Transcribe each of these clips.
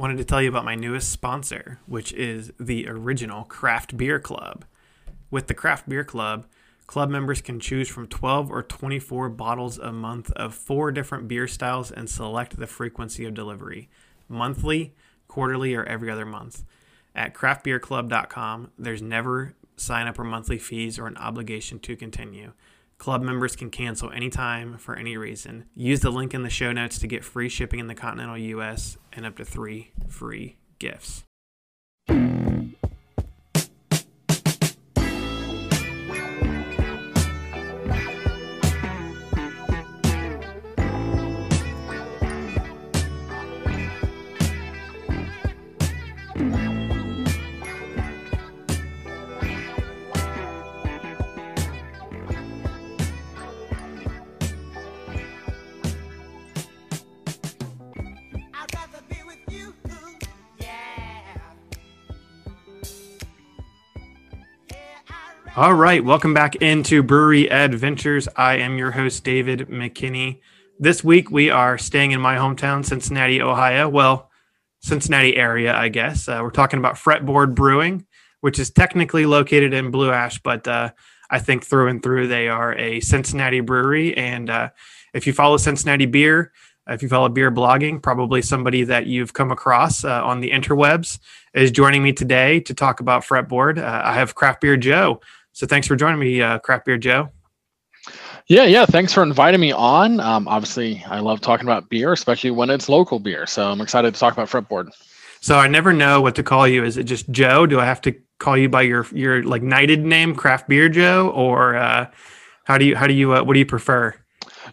wanted to tell you about my newest sponsor, which is the original Craft Beer Club. With the Craft Beer Club, club members can choose from 12 or 24 bottles a month of four different beer styles and select the frequency of delivery monthly, quarterly, or every other month. At craftbeerclub.com, there's never sign up or monthly fees or an obligation to continue. Club members can cancel anytime for any reason. Use the link in the show notes to get free shipping in the continental US and up to three free gifts. All right, welcome back into Brewery Adventures. I am your host, David McKinney. This week we are staying in my hometown, Cincinnati, Ohio. Well, Cincinnati area, I guess. Uh, we're talking about Fretboard Brewing, which is technically located in Blue Ash, but uh, I think through and through they are a Cincinnati brewery. And uh, if you follow Cincinnati beer, if you follow beer blogging, probably somebody that you've come across uh, on the interwebs is joining me today to talk about Fretboard. Uh, I have Craft Beer Joe. So thanks for joining me, uh, Craft Beer Joe. Yeah, yeah. Thanks for inviting me on. Um, obviously, I love talking about beer, especially when it's local beer. So I'm excited to talk about Fretboard. So I never know what to call you. Is it just Joe? Do I have to call you by your your like knighted name, Craft Beer Joe, or uh, how do you how do you uh, what do you prefer?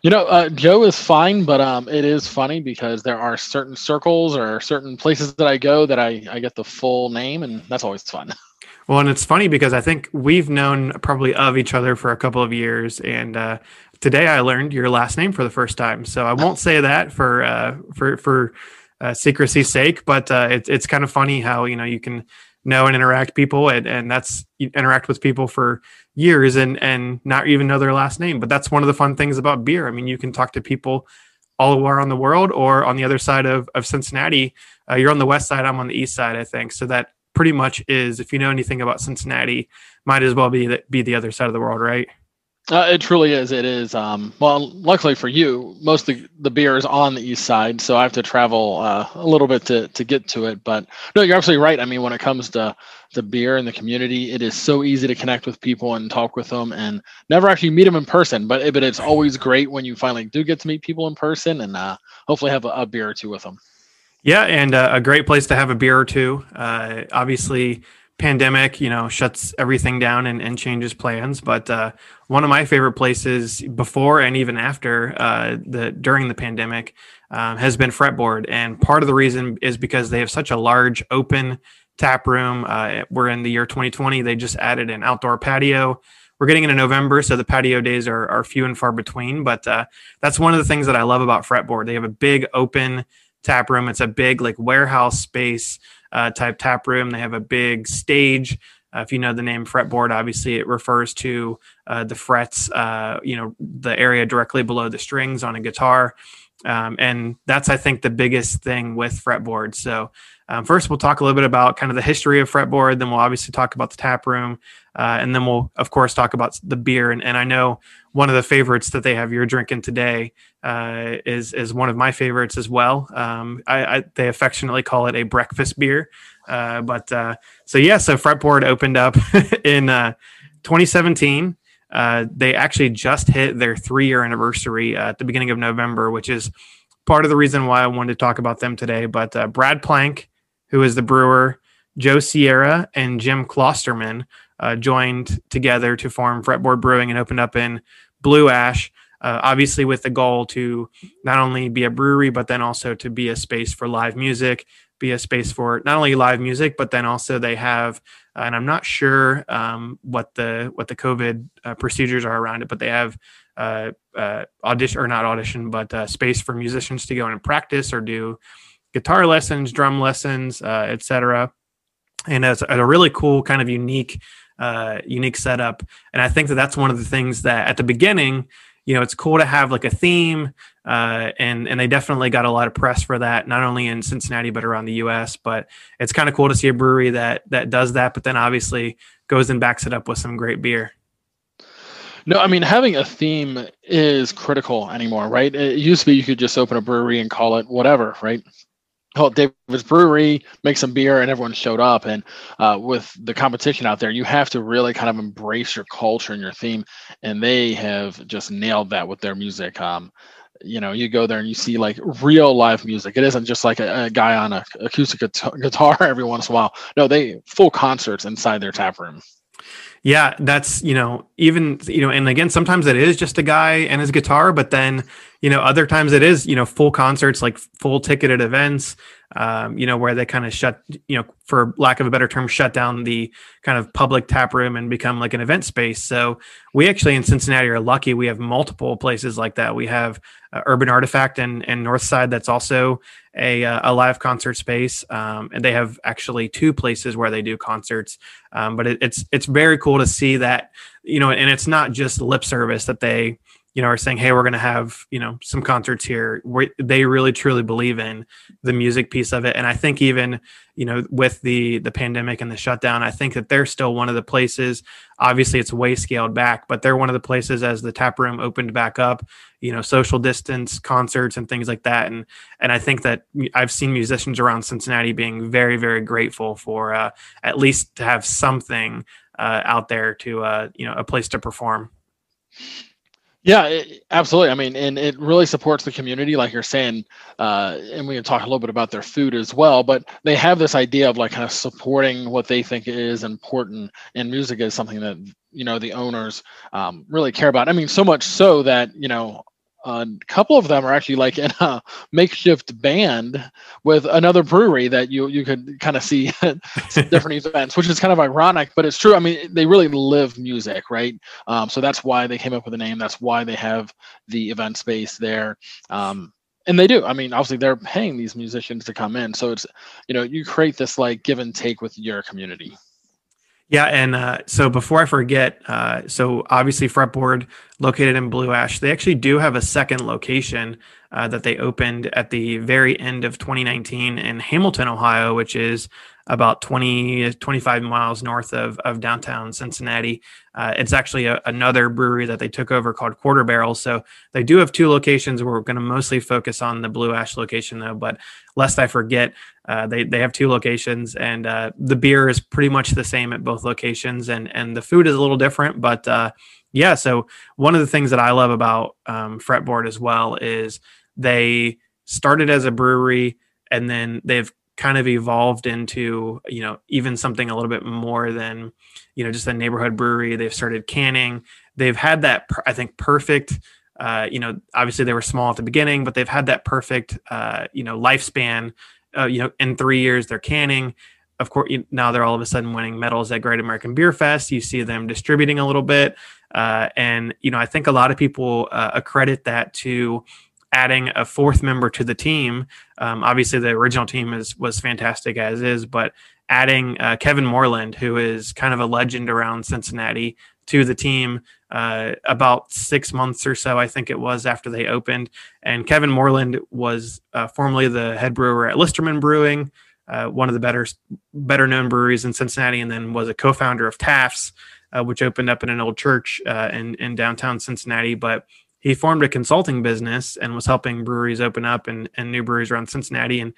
You know, uh, Joe is fine, but um, it is funny because there are certain circles or certain places that I go that I, I get the full name, and that's always fun. Well, and it's funny because I think we've known probably of each other for a couple of years, and uh, today I learned your last name for the first time. So I won't say that for uh, for for uh, secrecy's sake, but uh, it's it's kind of funny how you know you can know and interact people, and and that's interact with people for years and and not even know their last name. But that's one of the fun things about beer. I mean, you can talk to people all around the world or on the other side of of Cincinnati. Uh, you're on the west side, I'm on the east side, I think. So that pretty much is if you know anything about Cincinnati, might as well be the, be the other side of the world, right? Uh, it truly is. It is. Um, well, luckily for you, most of the, beer is on the east side, so I have to travel uh, a little bit to, to get to it. But no, you're absolutely right. I mean, when it comes to the beer and the community, it is so easy to connect with people and talk with them, and never actually meet them in person. But but it's always great when you finally do get to meet people in person, and uh, hopefully have a, a beer or two with them. Yeah, and uh, a great place to have a beer or two. Uh, obviously, pandemic, you know, shuts everything down and, and changes plans. But uh, one of my favorite places before and even after uh, the during the pandemic um, has been Fretboard, and part of the reason is because they have such a large open tap room. Uh, we're in the year 2020. They just added an outdoor patio. We're getting into November, so the patio days are, are few and far between. But uh, that's one of the things that I love about Fretboard. They have a big open tap room. It's a big like warehouse space uh, type tap room. They have a big stage. Uh, if you know the name fretboard, obviously it refers to uh, the frets, uh, you know, the area directly below the strings on a guitar. Um, and that's, I think, the biggest thing with fretboard. So, um, first, we'll talk a little bit about kind of the history of fretboard. Then, we'll obviously talk about the tap room. Uh, and then we'll, of course, talk about the beer. And, and I know one of the favorites that they have you're drinking today uh, is is one of my favorites as well. Um, I, I, they affectionately call it a breakfast beer. Uh, but uh, so yeah, so Fretboard opened up in uh, 2017. Uh, they actually just hit their three year anniversary at the beginning of November, which is part of the reason why I wanted to talk about them today. But Brad Plank, who is the brewer, Joe Sierra, and Jim Klosterman uh, joined together to form Fretboard Brewing and opened up in Blue Ash. Uh, obviously, with the goal to not only be a brewery, but then also to be a space for live music, be a space for not only live music, but then also they have, uh, and I'm not sure um, what the what the COVID uh, procedures are around it, but they have uh, audition or not audition, but space for musicians to go in and practice or do guitar lessons, drum lessons, uh, etc. And it's a really cool kind of unique, uh, unique setup. And I think that that's one of the things that at the beginning, you know, it's cool to have like a theme, uh, and and they definitely got a lot of press for that, not only in Cincinnati but around the U.S. But it's kind of cool to see a brewery that that does that, but then obviously goes and backs it up with some great beer. No, I mean having a theme is critical anymore, right? It used to be you could just open a brewery and call it whatever, right? Called David's Brewery, make some beer, and everyone showed up. And uh, with the competition out there, you have to really kind of embrace your culture and your theme. And they have just nailed that with their music. Um, you know, you go there and you see like real live music. It isn't just like a, a guy on a acoustic guitar every once in a while. No, they full concerts inside their tap room. Yeah, that's you know even you know, and again, sometimes it is just a guy and his guitar, but then you know other times it is you know full concerts like full ticketed events um, you know where they kind of shut you know for lack of a better term shut down the kind of public tap room and become like an event space. So we actually in cincinnati are lucky. We have multiple places like that. We have uh, urban artifact and and north side that's also a, uh, a live concert space um, and they have actually two places where they do concerts. Um, but it, it's it's very cool to see that you know and it's not just lip service that they you know, are saying, "Hey, we're going to have you know some concerts here." Where they really truly believe in the music piece of it, and I think even you know with the the pandemic and the shutdown, I think that they're still one of the places. Obviously, it's way scaled back, but they're one of the places as the tap room opened back up. You know, social distance concerts and things like that, and and I think that I've seen musicians around Cincinnati being very very grateful for uh, at least to have something uh, out there to uh, you know a place to perform. Yeah, it, absolutely. I mean, and it really supports the community, like you're saying. Uh, and we can talk a little bit about their food as well. But they have this idea of like kind of supporting what they think is important, and music is something that you know the owners um, really care about. I mean, so much so that you know a couple of them are actually like in a makeshift band with another brewery that you you could kind of see different events, which is kind of ironic, but it's true. I mean, they really live music, right? Um, so that's why they came up with the name. That's why they have the event space there. Um, and they do. I mean, obviously they're paying these musicians to come in, so it's you know you create this like give and take with your community. Yeah, and uh, so before I forget, uh, so obviously Fretboard located in Blue Ash, they actually do have a second location uh, that they opened at the very end of 2019 in Hamilton, Ohio, which is about 20, 25 miles north of, of downtown Cincinnati. Uh, it's actually a, another brewery that they took over called Quarter Barrel. So they do have two locations. We're going to mostly focus on the Blue Ash location, though. But lest I forget, uh, they, they have two locations, and uh, the beer is pretty much the same at both locations, and, and the food is a little different. But uh, yeah, so one of the things that I love about um, Fretboard as well is they started as a brewery and then they've kind of evolved into you know even something a little bit more than you know just a neighborhood brewery. They've started canning. They've had that i think perfect uh, you know obviously they were small at the beginning but they've had that perfect uh, you know lifespan uh, you know in three years they're canning. Of course now they're all of a sudden winning medals at great american beer fest. You see them distributing a little bit uh, and you know i think a lot of people uh, accredit that to adding a fourth member to the team. Um, obviously, the original team is was fantastic as is, but adding uh, Kevin Moreland, who is kind of a legend around Cincinnati, to the team uh, about six months or so, I think it was after they opened. And Kevin Moreland was uh, formerly the head brewer at Listermann Brewing, uh, one of the better better known breweries in Cincinnati, and then was a co-founder of Taft's, uh, which opened up in an old church uh, in in downtown Cincinnati, but he formed a consulting business and was helping breweries open up and, and new breweries around Cincinnati and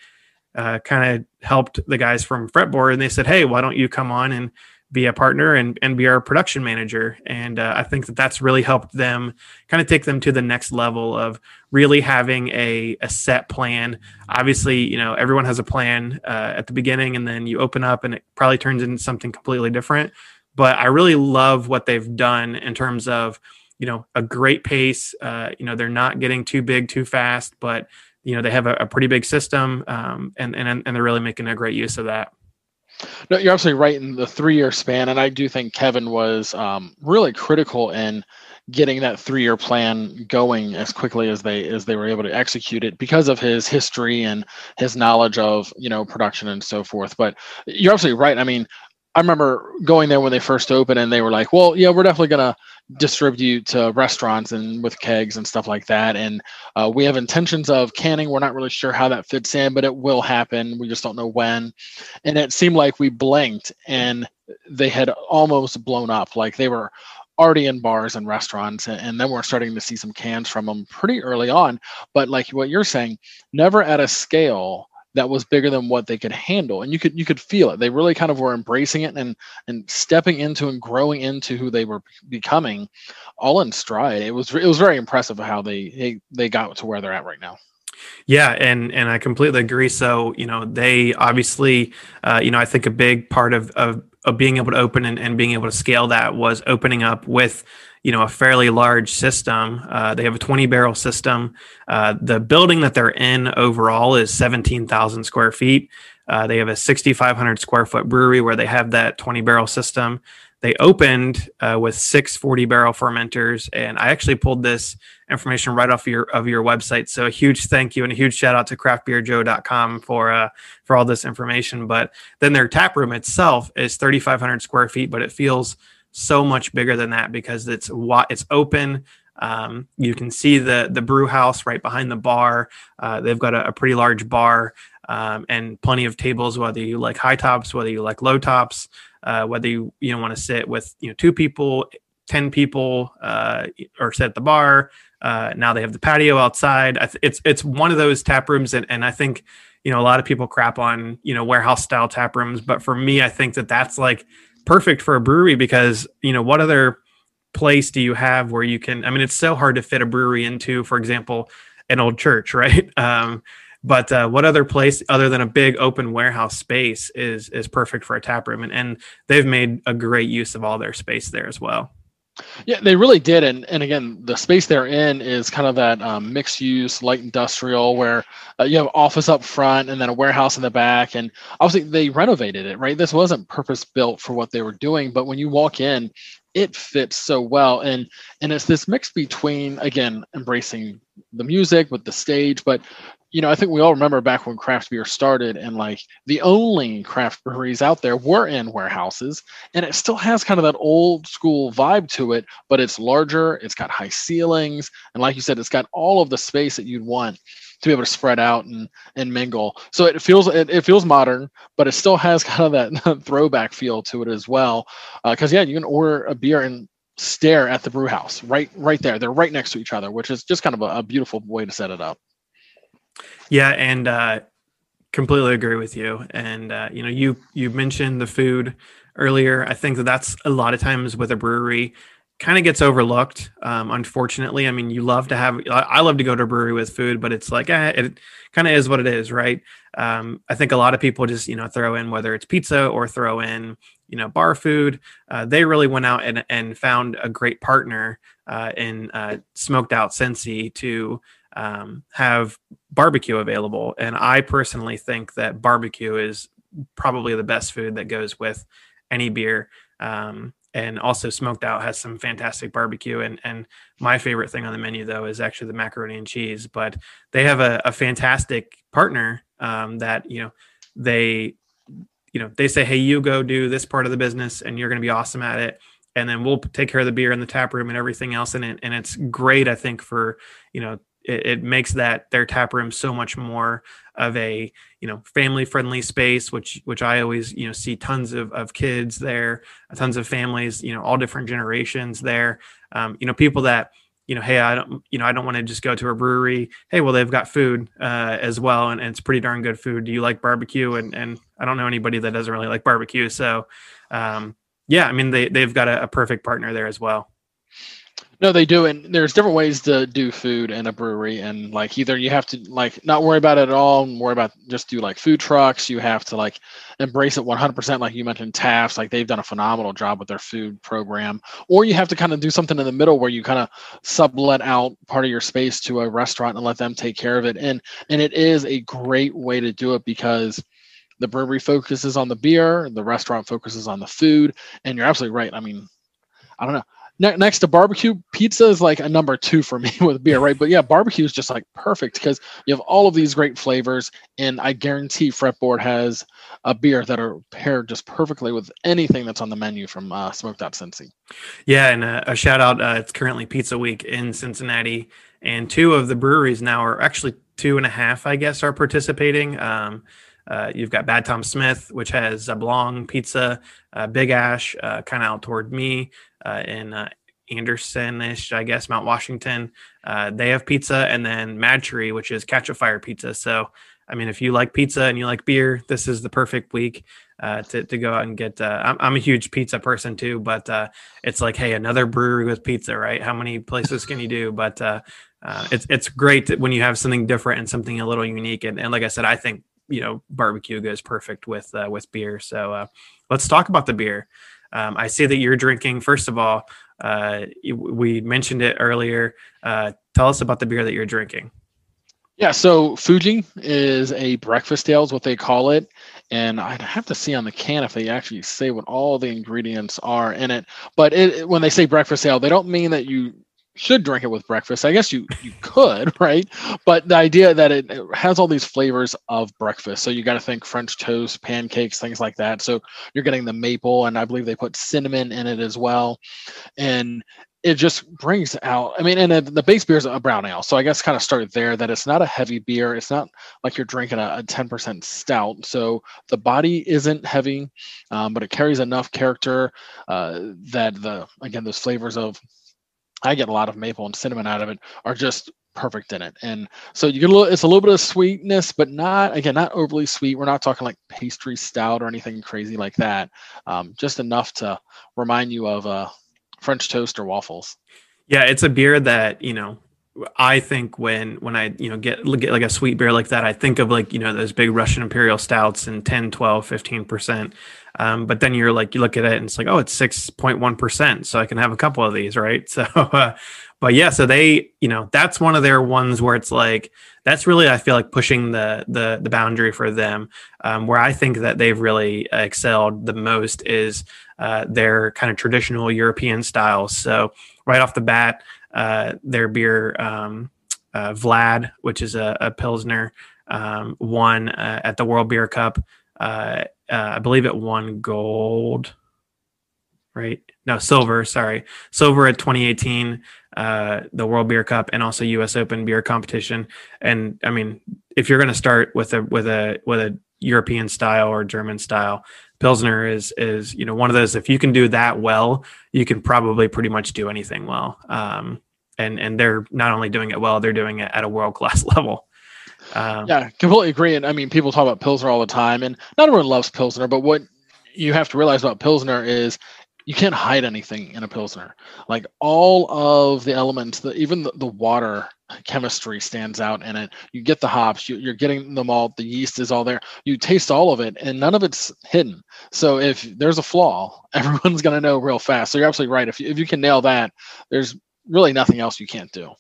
uh, kind of helped the guys from Fretboard. And they said, Hey, why don't you come on and be a partner and, and be our production manager? And uh, I think that that's really helped them kind of take them to the next level of really having a, a set plan. Obviously, you know, everyone has a plan uh, at the beginning and then you open up and it probably turns into something completely different. But I really love what they've done in terms of, you know a great pace. Uh, you know they're not getting too big too fast, but you know they have a, a pretty big system, um, and and and they're really making a great use of that. No, you're absolutely right in the three-year span, and I do think Kevin was um, really critical in getting that three-year plan going as quickly as they as they were able to execute it because of his history and his knowledge of you know production and so forth. But you're absolutely right. I mean, I remember going there when they first opened, and they were like, "Well, yeah, we're definitely gonna distribute to restaurants and with kegs and stuff like that." And uh, we have intentions of canning. We're not really sure how that fits in, but it will happen. We just don't know when. And it seemed like we blinked, and they had almost blown up. Like they were already in bars and restaurants, and, and then we're starting to see some cans from them pretty early on. But like what you're saying, never at a scale that was bigger than what they could handle. And you could you could feel it. They really kind of were embracing it and and stepping into and growing into who they were becoming all in stride. It was it was very impressive how they they, they got to where they're at right now. Yeah, and and I completely agree. So you know, they obviously, uh, you know, I think a big part of of, of being able to open and, and being able to scale that was opening up with you know a fairly large system. Uh, they have a 20 barrel system. Uh, the building that they're in overall is 17,000 square feet. Uh, they have a 6,500 square foot brewery where they have that 20 barrel system. They opened uh, with six 40 barrel fermenters, and I actually pulled this information right off your of your website. So a huge thank you and a huge shout out to craftbeerjoe.com for uh, for all this information. But then their tap room itself is 3,500 square feet, but it feels so much bigger than that because it's it's open. Um, you can see the the brew house right behind the bar. Uh, they've got a, a pretty large bar um, and plenty of tables, whether you like high tops, whether you like low tops, uh, whether you you know want to sit with you know two people, ten people, uh, or sit at the bar. Uh, now they have the patio outside. Th- It's it's one of those tap rooms, and, and I think you know a lot of people crap on you know warehouse style tap rooms, but for me, I think that that's like perfect for a brewery because you know what other place do you have where you can i mean it's so hard to fit a brewery into for example an old church right? Um, but uh, what other place other than a big open warehouse space is is perfect for a tap room? And, and they've made a great use of all their space there as well Yeah, they really did, and and again, the space they're in is kind of that um, mixed use, light industrial, where uh, you have office up front and then a warehouse in the back, and obviously they renovated it. Right, this wasn't purpose built for what they were doing, but when you walk in, it fits so well, and and it's this mix between again embracing the music with the stage, but you know, I think we all remember back when craft beer started, and like the only craft breweries out there were in warehouses, and it still has kind of that old school vibe to it, but it's larger, it's got high ceilings, and like you said, it's got all of the space that you'd want to be able to spread out and and mingle. So it feels it, it feels modern, but it still has kind of that throwback feel to it as well. Uh, because yeah, you can order a beer and stare at the brew house right right there. They're right next to each other, which is just kind of a, a beautiful way to set it up. Yeah, and uh, completely agree with you. And uh, you know, you you mentioned the food earlier. I think that that's a lot of times with a brewery kind of gets overlooked. Um, unfortunately, I mean, you love to have. I love to go to a brewery with food, but it's like eh, it kind of is what it is, right? Um, I think a lot of people just you know throw in whether it's pizza or throw in you know bar food. Uh, they really went out and and found a great partner uh, in uh, Smoked Out Cincy to um, have barbecue available. And I personally think that barbecue is probably the best food that goes with any beer. Um, and also smoked out has some fantastic barbecue and and my favorite thing on the menu though is actually the macaroni and cheese but they have a, a fantastic partner um, that you know they you know they say hey you go do this part of the business and you're going to be awesome at it and then we'll take care of the beer in the tap room and everything else in it and it's great i think for you know it, it makes that their tap room so much more of a you know family friendly space which which i always you know see tons of, of kids there tons of families you know all different generations there. Um, you know people that you know hey i don't you know i don't want to just go to a brewery. Hey well they've got food uh, as well and, and it's pretty darn good food. Do you like barbecue? And and i don't know anybody that doesn't really like barbecue. So um, yeah i mean they, they've got a, a perfect partner there as well No, they do, and there's different ways to do food in a brewery, and like either you have to like not worry about it at all, and worry about just do like food trucks. You have to like embrace it 100%, like you mentioned, Taft's. Like they've done a phenomenal job with their food program, or you have to kind of do something in the middle where you kind of sublet out part of your space to a restaurant and let them take care of it. And and it is a great way to do it because the brewery focuses on the beer, the restaurant focuses on the food, and you're absolutely right. I mean, I don't know ne- next to barbecue, pizza is like a number two for me with beer, right? But yeah, barbecue is just like perfect because you have all of these great flavors, and I guarantee Fretboard has a beer that are paired just perfectly with anything that's on the menu from uh, Smoked Out Cincy. Yeah, and a, a shout out. Uh, it's currently Pizza Week in Cincinnati, and two of the breweries now are actually two and a half, I guess, are participating. Um, uh, you've got Bad Tom Smith, which has Zablong Pizza, uh, Big Ash, uh, kind of out toward me, uh, in uh, Anderson-ish, I guess, Mount Washington. Uh, they have pizza, and then MadTree, which is Catch a Fire Pizza. So, I mean, if you like pizza and you like beer, this is the perfect week uh, to to go out and get. Uh, I'm I'm a huge pizza person too, but uh, it's like, hey, another brewery with pizza, right? How many places can you do? But uh, uh, it's it's great when you have something different and something a little unique. And, and like I said, I think you know barbecue goes perfect with uh, with beer. So uh, let's talk about the beer. Um, I see that you're drinking. First of all, uh, we mentioned it earlier. Uh, tell us about the beer that you're drinking. Yeah, so Fuji is a breakfast ale, is what they call it. And I'd have to see on the can if they actually say what all the ingredients are in it. But it, when they say breakfast ale, they don't mean that you should drink it with breakfast. I guess you you could, right? But the idea that it, it has all these flavors of breakfast. So you got to think French toast, pancakes, things like that. So you're getting the maple, and I believe they put cinnamon in it as well. And it just brings out i mean and the, base beer is a brown ale so i guess kind of start there that it's not a heavy beer it's not like you're drinking a, a 10% stout so the body isn't heavy um, but it carries enough character uh, that the again those flavors of i get a lot of maple and cinnamon out of it are just perfect in it. And so you get a little it's a little bit of sweetness but not again not overly sweet. We're not talking like pastry stout or anything crazy like that. Um, just enough to remind you of uh, french toast or waffles. Yeah, it's a beer that you know. I think when when I you know get get like a sweet beer like that, I think of like you know those big Russian imperial stouts and 10, 12, 15 percent. Um, but then you're like you look at it and it's like oh it's six point one percent, so I can have a couple of these, right? So, uh, but yeah, so they you know that's one of their ones where it's like that's really I feel like pushing the the the boundary for them. Um, where I think that they've really excelled the most is uh, their kind of traditional European styles. So right off the bat, uh, their beer um, uh, Vlad, which is a, a pilsner, um, won uh, at the World Beer Cup. Uh, uh, I believe it won gold, right? No, silver. Sorry, silver at 2018, uh, the World Beer Cup, and also U.S. Open beer competition. And I mean, if you're going to start with a with a with a European style or German style, Pilsner is is you know one of those. If you can do that well, you can probably pretty much do anything well. Um, and and they're not only doing it well, they're doing it at a world class level. Um, Yeah, completely agree. And I mean, people talk about Pilsner all the time, and not everyone loves Pilsner, but what you have to realize about Pilsner is you can't hide anything in a Pilsner. Like all of the elements, the, even the, the water chemistry stands out in it. You get the hops, you, you're getting the malt, the yeast is all there. You taste all of it, and none of it's hidden. So if there's a flaw, everyone's going to know real fast. So you're absolutely right. If you, if you can nail that, there's really nothing else you can't do.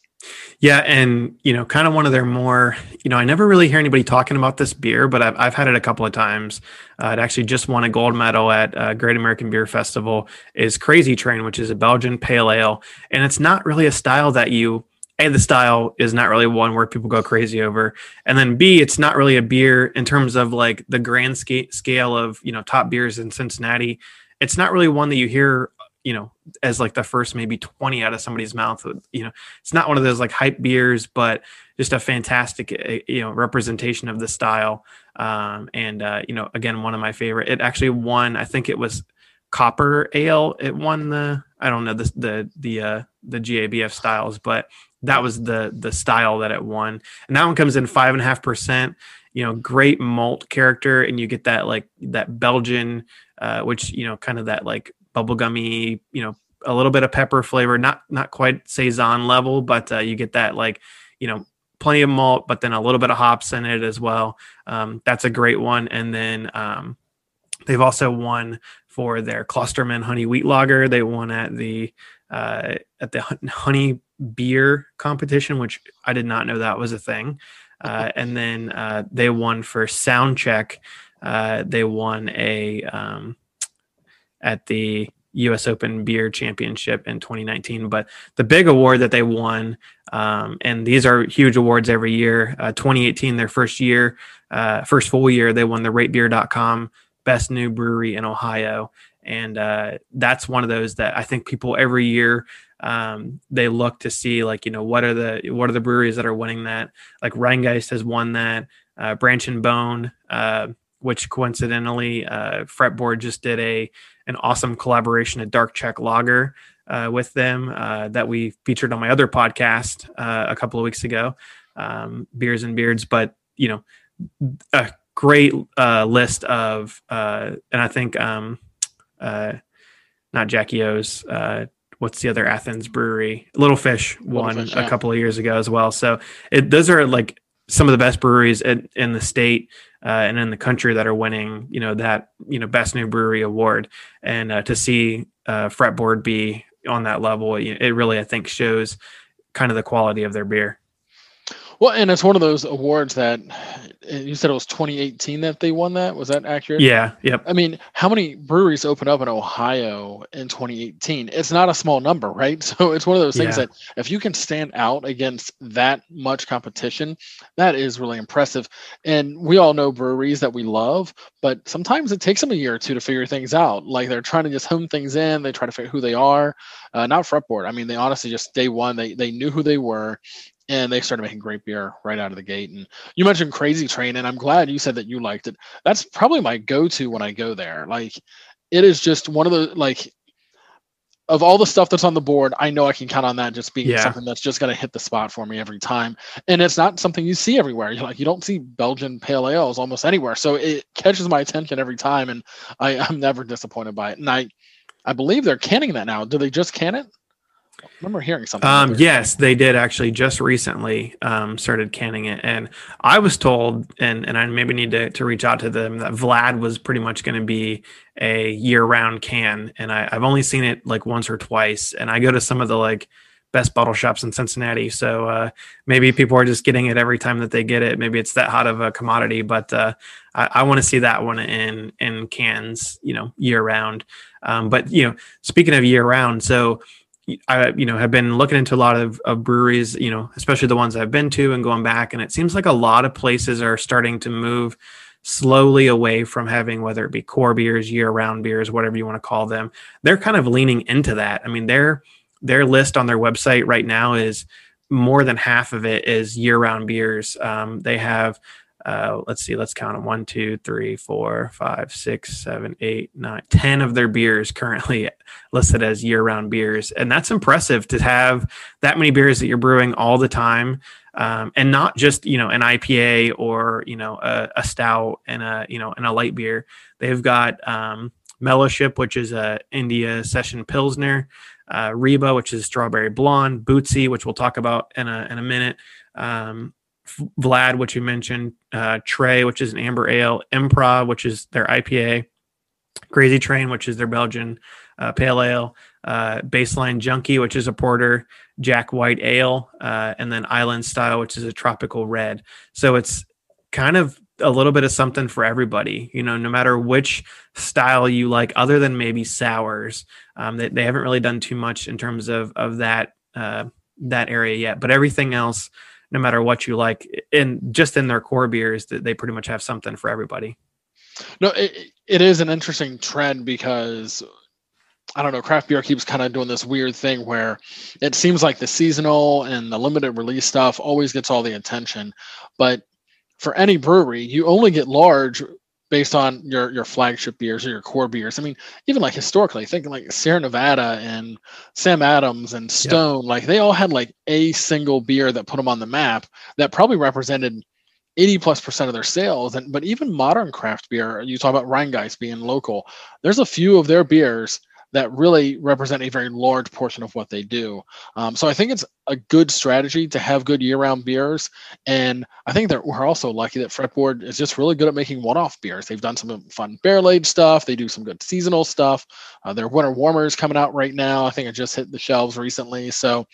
Yeah, and you know, kind of one of their more, you know, I never really hear anybody talking about this beer, but I've, I've had it a couple of times. Uh, it actually just won a gold medal at uh, Great American Beer Festival. Is Crazy Train, which is a Belgian pale ale, and it's not really a style that you. A, the style is not really one where people go crazy over, and then B, it's not really a beer in terms of like the grand scale of you know top beers in Cincinnati. It's not really one that you hear you know as like the first maybe 20 out of somebody's mouth you know it's not one of those like hype beers but just a fantastic uh, you know representation of the style. Um and uh you know again one of my favorite it actually won i think it was copper ale it won the i don't know the the the uh the gabf styles but that was the the style that it won. And that one comes in five and a half percent you know great malt character and you get that like that belgian uh which you know kind of that like bubblegummy, you know, a little bit of pepper flavor, not not quite saison level, but uh, you get that like, you know, plenty of malt, but then a little bit of hops in it as well. Um, that's a great one. And then um, they've also won for their Klosterman Honey Wheat Lager. They won at the uh, at the Honey Beer competition, which I did not know that was a thing. Uh, and then uh, they won for Sound Check. Uh, they won a um, at the U.S. Open Beer Championship in 2019. But the big award that they won, um, and these are huge awards every year. Uh, 2018, their first year, uh, first full year, they won the RateBeer.com Best New Brewery in Ohio, and uh, that's one of those that I think people every year um, they look to see like you know what are the what are the breweries that are winning that. Like Rhinegeist has won that. Uh, Branch and Bone, uh, which coincidentally, uh, Fretboard just did a an awesome collaboration at Dark Check Lager uh, with them uh, that we featured on my other podcast uh, a couple of weeks ago, um, Beers and Beards. But you know, a great uh, list of, uh, and I think um, uh, not Jackie O's. Uh, what's the other Athens brewery? Little Fish won Fish, a couple of years ago as well. So it, those are like some of the best breweries in, in the state uh, and in the country that are winning, you know, that you know best new brewery award. And uh, to see uh, Fretboard be on that level, it it really I think shows kind of the quality of their beer. Well, and it's one of those awards that uh, you said it was 2018 that they won that. Was that accurate? Yeah. Yep. I mean, how many breweries opened up in Ohio in 2018? It's not a small number, right? So it's one of those things Yeah. that if you can stand out against that much competition, that is really impressive. And we all know breweries that we love, but sometimes it takes them a year or two to figure things out. Like they're trying to just hone things in, they try to figure who they are. Uh, not Fretboard. I mean, they honestly just day one, they they knew who they were. And they started making great beer right out of the gate. And you mentioned Crazy Train, and I'm glad you said that you liked it that's probably my go-to when I go there. Like it is just one of the like of all the stuff that's on the board, I know I can count on that just being Yeah. something that's just gonna hit the spot for me every time. And it's not something you see everywhere. You're like you don't see Belgian pale ales almost anywhere. So it catches my attention every time and I, I'm never disappointed by it. And I I believe they're canning that now. Do they just can it? I remember hearing something. Um, yes, they did actually just recently um, started canning it, and I was told, and and I maybe need to to reach out to them that Vlad was pretty much going to be a year round can, and I, I've only seen it like once or twice, and I go to some of the like best bottle shops in Cincinnati, so uh, maybe people are just getting it every time that they get it. Maybe it's that hot of a commodity, but uh, I, I want to see that one in in cans, you know, year round. Um, but you know, speaking of year round, so. I you know have been looking into a lot of, of breweries, you know, especially the ones I've been to and going back, and it seems like a lot of places are starting to move slowly away from having whether it be core beers, year-round beers, whatever you want to call them. They're kind of leaning into that. I mean, their their list on their website right now is more than half of it is year-round beers. Um, they have uh, let's see, let's count them one, two, three, four, five, six, seven, eight, nine, ten of their beers currently listed as year-round beers, and that's impressive to have that many beers that you're brewing all the time, um, and not just you know an IPA or you know a, a stout and a you know and a light beer. They've got um, Mellowship, which is a India Session Pilsner, uh, Reba, which is strawberry blonde, Bootsy, which we'll talk about in a in a minute. Um, Vlad, which you mentioned, uh, Trey, which is an amber ale, Improv, which is their IPA, Crazy Train, which is their Belgian uh, pale ale, uh, Baseline Junkie, which is a porter, Jack White Ale, uh, and then Island Style, which is a tropical red. So it's kind of a little bit of something for everybody, you know, no matter which style you like, other than maybe sours. Um, they, they haven't really done too much in terms of of that uh, that area yet, but everything else no matter what you like And just in their core beers they pretty much have something for everybody No, it, it is an interesting trend because I don't know, craft beer keeps kind of doing this weird thing where it seems like the seasonal and the limited release stuff always gets all the attention. But for any brewery, you only get large based on your your flagship beers or your core beers. I mean, even like historically, thinking like Sierra Nevada and Sam Adams and Stone, like they all had like a single beer that put them on the map that probably represented 80 plus percent of their sales. And but even modern craft beer, you talk about Rhinegeist being local, there's a few of their beers that really represent a very large portion of what they do. Um, so I think it's a good strategy to have good year-round beers, and I think that we're also lucky that Fretboard is just really good at making one-off beers. They've done some fun barrel-aged stuff. They do some good seasonal stuff. Uh, their winter warmers coming out right now. I think it just hit the shelves recently. So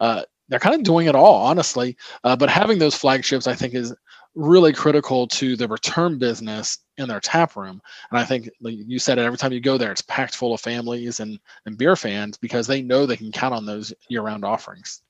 uh, they're kind of doing it all, honestly. Uh, but having those flagships, I think, is really critical to the return business in their tap room. And I think like you said it every time you go there, it's packed full of families and and beer fans because they know they can count on those year round offerings.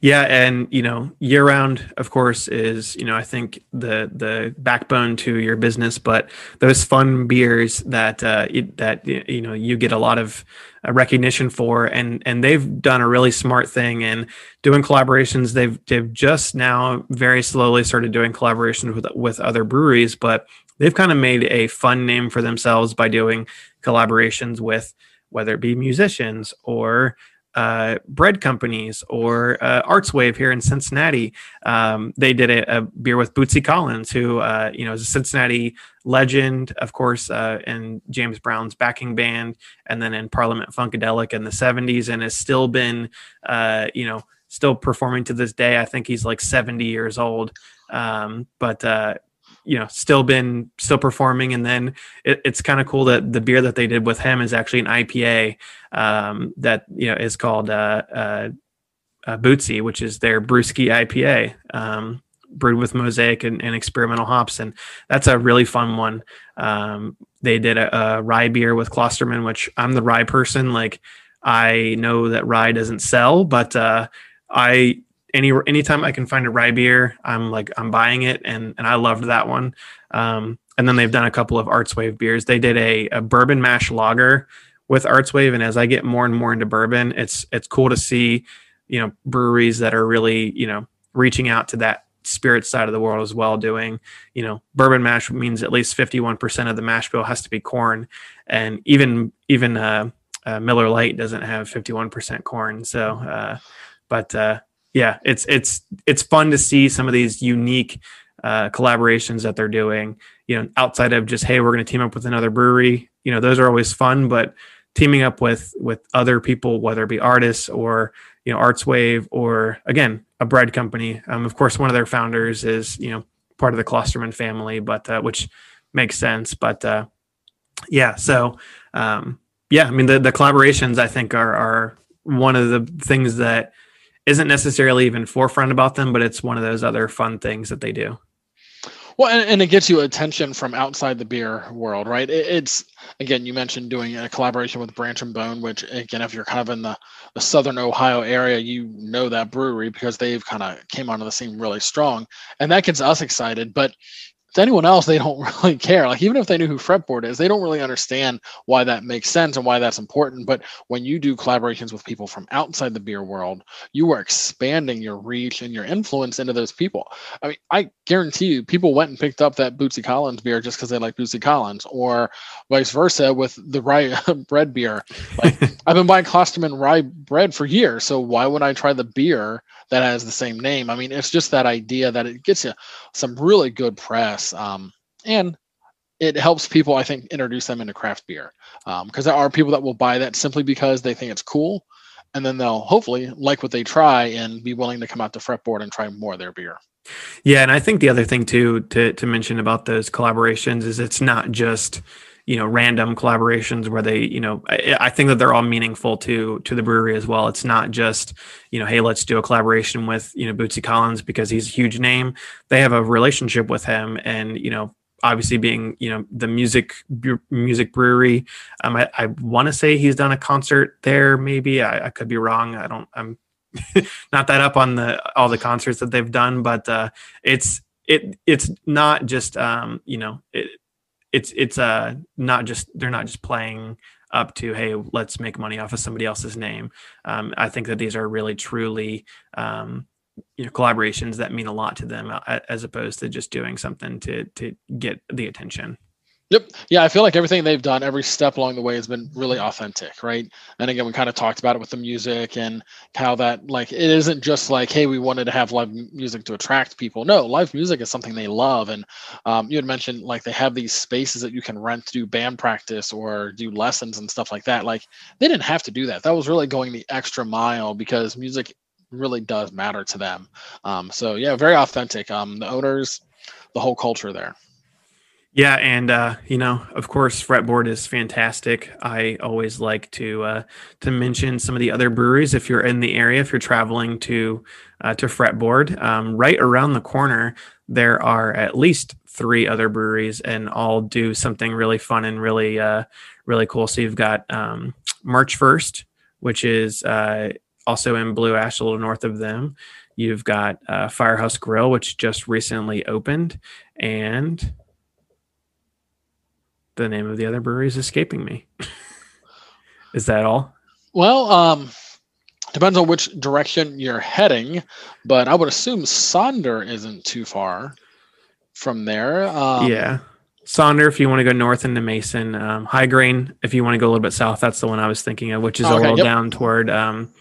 Yeah, and you know, year round, of course, is you know I think the the backbone to your business. But those fun beers that uh, it, that you know you get a lot of uh, recognition for, and and they've done a really smart thing in doing collaborations. They've they've just now very slowly started doing collaborations with with other breweries, but they've kind of made a fun name for themselves by doing collaborations with whether it be musicians or uh, bread companies or uh, Artswave here in Cincinnati. Um, they did a, a, beer with Bootsy Collins, who uh, you know is a Cincinnati legend, of course, uh, in James Brown's backing band, and then in Parliament Funkadelic in the '70s, and has still been uh, you know still performing to this day. I think he's like 70 years old. Um, but uh, you know still been still performing. And then it, it's kind of cool that the beer that they did with him is actually an ipa um, that you know is called uh, uh, uh, bootsy which is their brewski ipa um, brewed with mosaic and, and, experimental hops. And that's a really fun one. Um, they did a, a rye beer with klosterman which i'm the rye person. Like i know that rye doesn't sell but uh, i any anytime I can find a rye beer, I'm like I'm buying it, and and I loved that one. Um, and then they've done a couple of Artswave beers. They did a, a bourbon mash lager with Artswave, and as I get more and more into bourbon, it's it's cool to see you know breweries that are really you know reaching out to that spirit side of the world as well doing you know bourbon mash means at least 51% of the mash bill has to be corn and even even uh, uh, miller lite doesn't have 51% corn so uh, but uh, yeah, it's it's it's fun to see some of these unique uh, collaborations that they're doing. You know, outside of just hey, we're going to team up with another brewery. You know, those are always fun, but teaming up with with other people, whether it be artists or you know Artswave or again a bread company. Um, of course, one of their founders is you know part of the Klosterman family, but uh, which makes sense. But uh, yeah, so um, yeah, I mean the the collaborations I think are are one of the things that isn't necessarily even forefront about them, but it's one of those other fun things that they do. Well, and, and it gets you attention from outside the beer world, right? It, it's again, you mentioned doing a collaboration with Branch and Bone, which again, if you're kind of in the, the southern Ohio area, you know that brewery because they've kind of came onto the scene really strong, and that gets us excited. But to anyone else, they don't really care. Like even if they knew who fretboard is, they don't really understand why that makes sense and why that's important. But when you do collaborations with people from outside the beer world, you are expanding your reach and your influence into those people. I mean, I guarantee you, people went and picked up that Bootsy Collins beer just because they like Bootsy Collins, or vice versa with the rye bread beer. Like I've been buying Klosterman rye bread for years, so why would I try the beer that has the same name? I mean, it's just that idea that it gets you some really good press, um, and it helps people, I think, introduce them into craft beer because um, there are people that will buy that simply because they think it's cool, and then they'll hopefully like what they try and be willing to come out to fretboard and try more of their beer. Yeah, and I think the other thing too to to mention about those collaborations is it's not just you know random collaborations where they you know I, I, think that they're all meaningful to to the brewery as well. It's not just you know hey let's do a collaboration with you know bootsy collins because he's a huge name. They have a relationship with him and you know obviously being you know the music music brewery um, i, I want to say he's done a concert there maybe. I, I could be wrong. I don't i'm not that up on the all the concerts that they've done but uh it's it it's not just um you know it, it's it's uh not just they're not just playing up to hey let's make money off of somebody else's name. Um, i think that these are really truly um, you know collaborations that mean a lot to them uh, as opposed to just doing something to to get the attention Yep. Yeah, I feel like everything they've done, every step along the way has been really authentic, right? And again, we kind of talked about it with the music and how that like it isn't just like, hey, we wanted to have live music to attract people. No, live music is something they love. And um, you had mentioned like they have these spaces that you can rent to do band practice or do lessons and stuff like that. Like they didn't have to do that. That was really going the extra mile because music really does matter to them. Um, so yeah, very authentic. Um, the owners, the whole culture there. Yeah, and uh, you know, of course, Fretboard is fantastic. I always like to uh, to mention some of the other breweries if you're in the area, if you're traveling to uh, to Fretboard. Um, right around the corner, there are at least three other breweries, and all do something really fun and really uh, really cool. So you've got um, March First, which is uh, also in Blue Ash, a little north of them. You've got uh, Firehouse Grill, which just recently opened, and the name of the other brewery is escaping me. is that all? Well, um, depends on which direction you're heading, but I would assume Sonder isn't too far from there. Um, yeah. Sonder, if you want to go north into Mason, um, High Grain, if you want to go a little bit south, that's the one I was thinking of, which is a little yep. down toward um,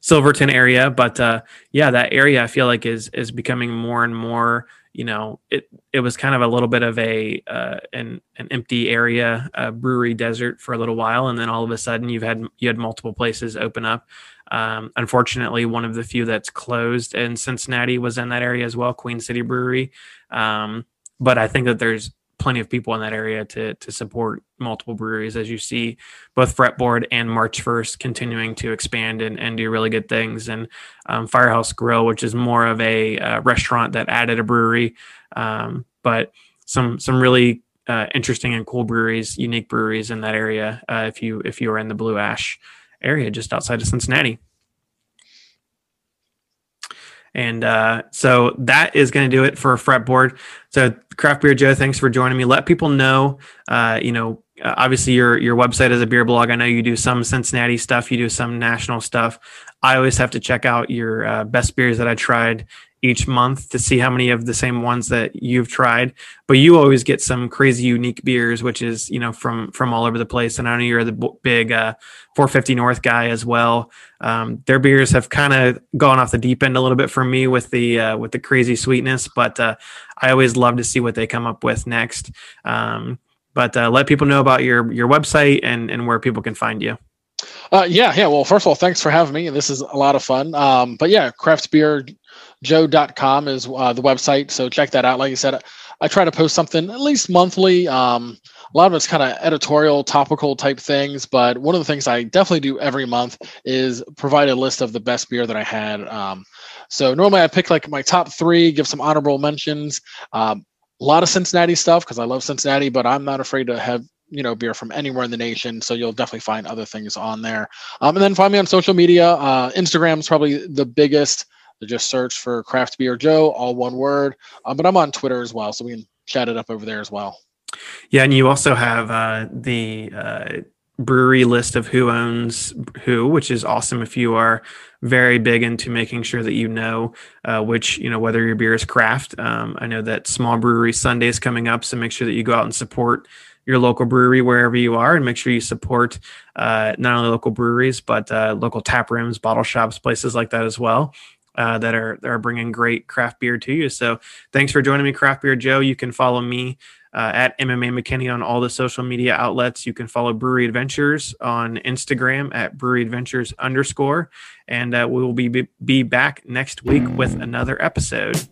Silverton area. But uh, yeah, that area I feel like is is becoming more and more. You know, it it was kind of a little bit of a uh, an an empty area, uh, brewery desert for a little while, and then all of a sudden you've had you had multiple places open up. Um, unfortunately, one of the few that's closed in Cincinnati was in that area as well, Queen City Brewery. Um, but I think that there's plenty of people in that area to to support multiple breweries as you see both fretboard and march first continuing to expand and, and do really good things. And um, firehouse grill which is more of a uh, restaurant that added a brewery um, but some some really uh, interesting and cool breweries unique breweries in that area uh, if you if you are in the blue ash area just outside of cincinnati and uh, so that is going to do it for fretboard. So craft beer Joe, thanks for joining me. Let people know, uh, you know, uh, obviously your your website is a beer blog. I know you do some Cincinnati stuff, you do some national stuff. I always have to check out your uh, best beers that I tried each month to see how many of the same ones that you've tried. But you always get some crazy unique beers, which is you know from from all over the place. And I know you're the big uh, 450 North guy as well. Um, their beers have kind of gone off the deep end a little bit for me with the uh, with the crazy sweetness, but uh, I always love to see what they come up with next. Um, but uh, let people know about your your website and and where people can find you. Uh, yeah, yeah. Well, first of all, thanks for having me. This is a lot of fun. Um, but yeah, craftbeerjoe.com is uh, the website. So check that out. Like you said, I, try to post something at least monthly. Um, a lot of it's kind of editorial, topical type things. But one of the things I definitely do every month is provide a list of the best beer that I had. Um, so normally I pick like my top three, give some honorable mentions. Um, a lot of Cincinnati stuff because I love Cincinnati, but I'm not afraid to have you know beer from anywhere in the nation. So you'll definitely find other things on there. Um, and then find me on social media. Uh, Instagram is probably the biggest. Just search for Craft Beer Joe, all one word. Um, but I'm on Twitter as well, so we can chat it up over there as well. Yeah, and you also have uh, the uh, brewery list of who owns who, which is awesome if you are very big into making sure that you know uh, which you know whether your beer is craft. Um, I know that Small Brewery Sunday is coming up, so make sure that you go out and support your local brewery wherever you are, and make sure you support uh, not only local breweries but uh, local tap rooms, bottle shops, places like that as well. Uh, that are that are bringing great craft beer to you. So thanks for joining me, Craft Beer Joe. You can follow me uh, at MMA McKinney on all the social media outlets. You can follow Brewery Adventures on Instagram at Brewery Adventures underscore, and uh, we will be be back next week with another episode.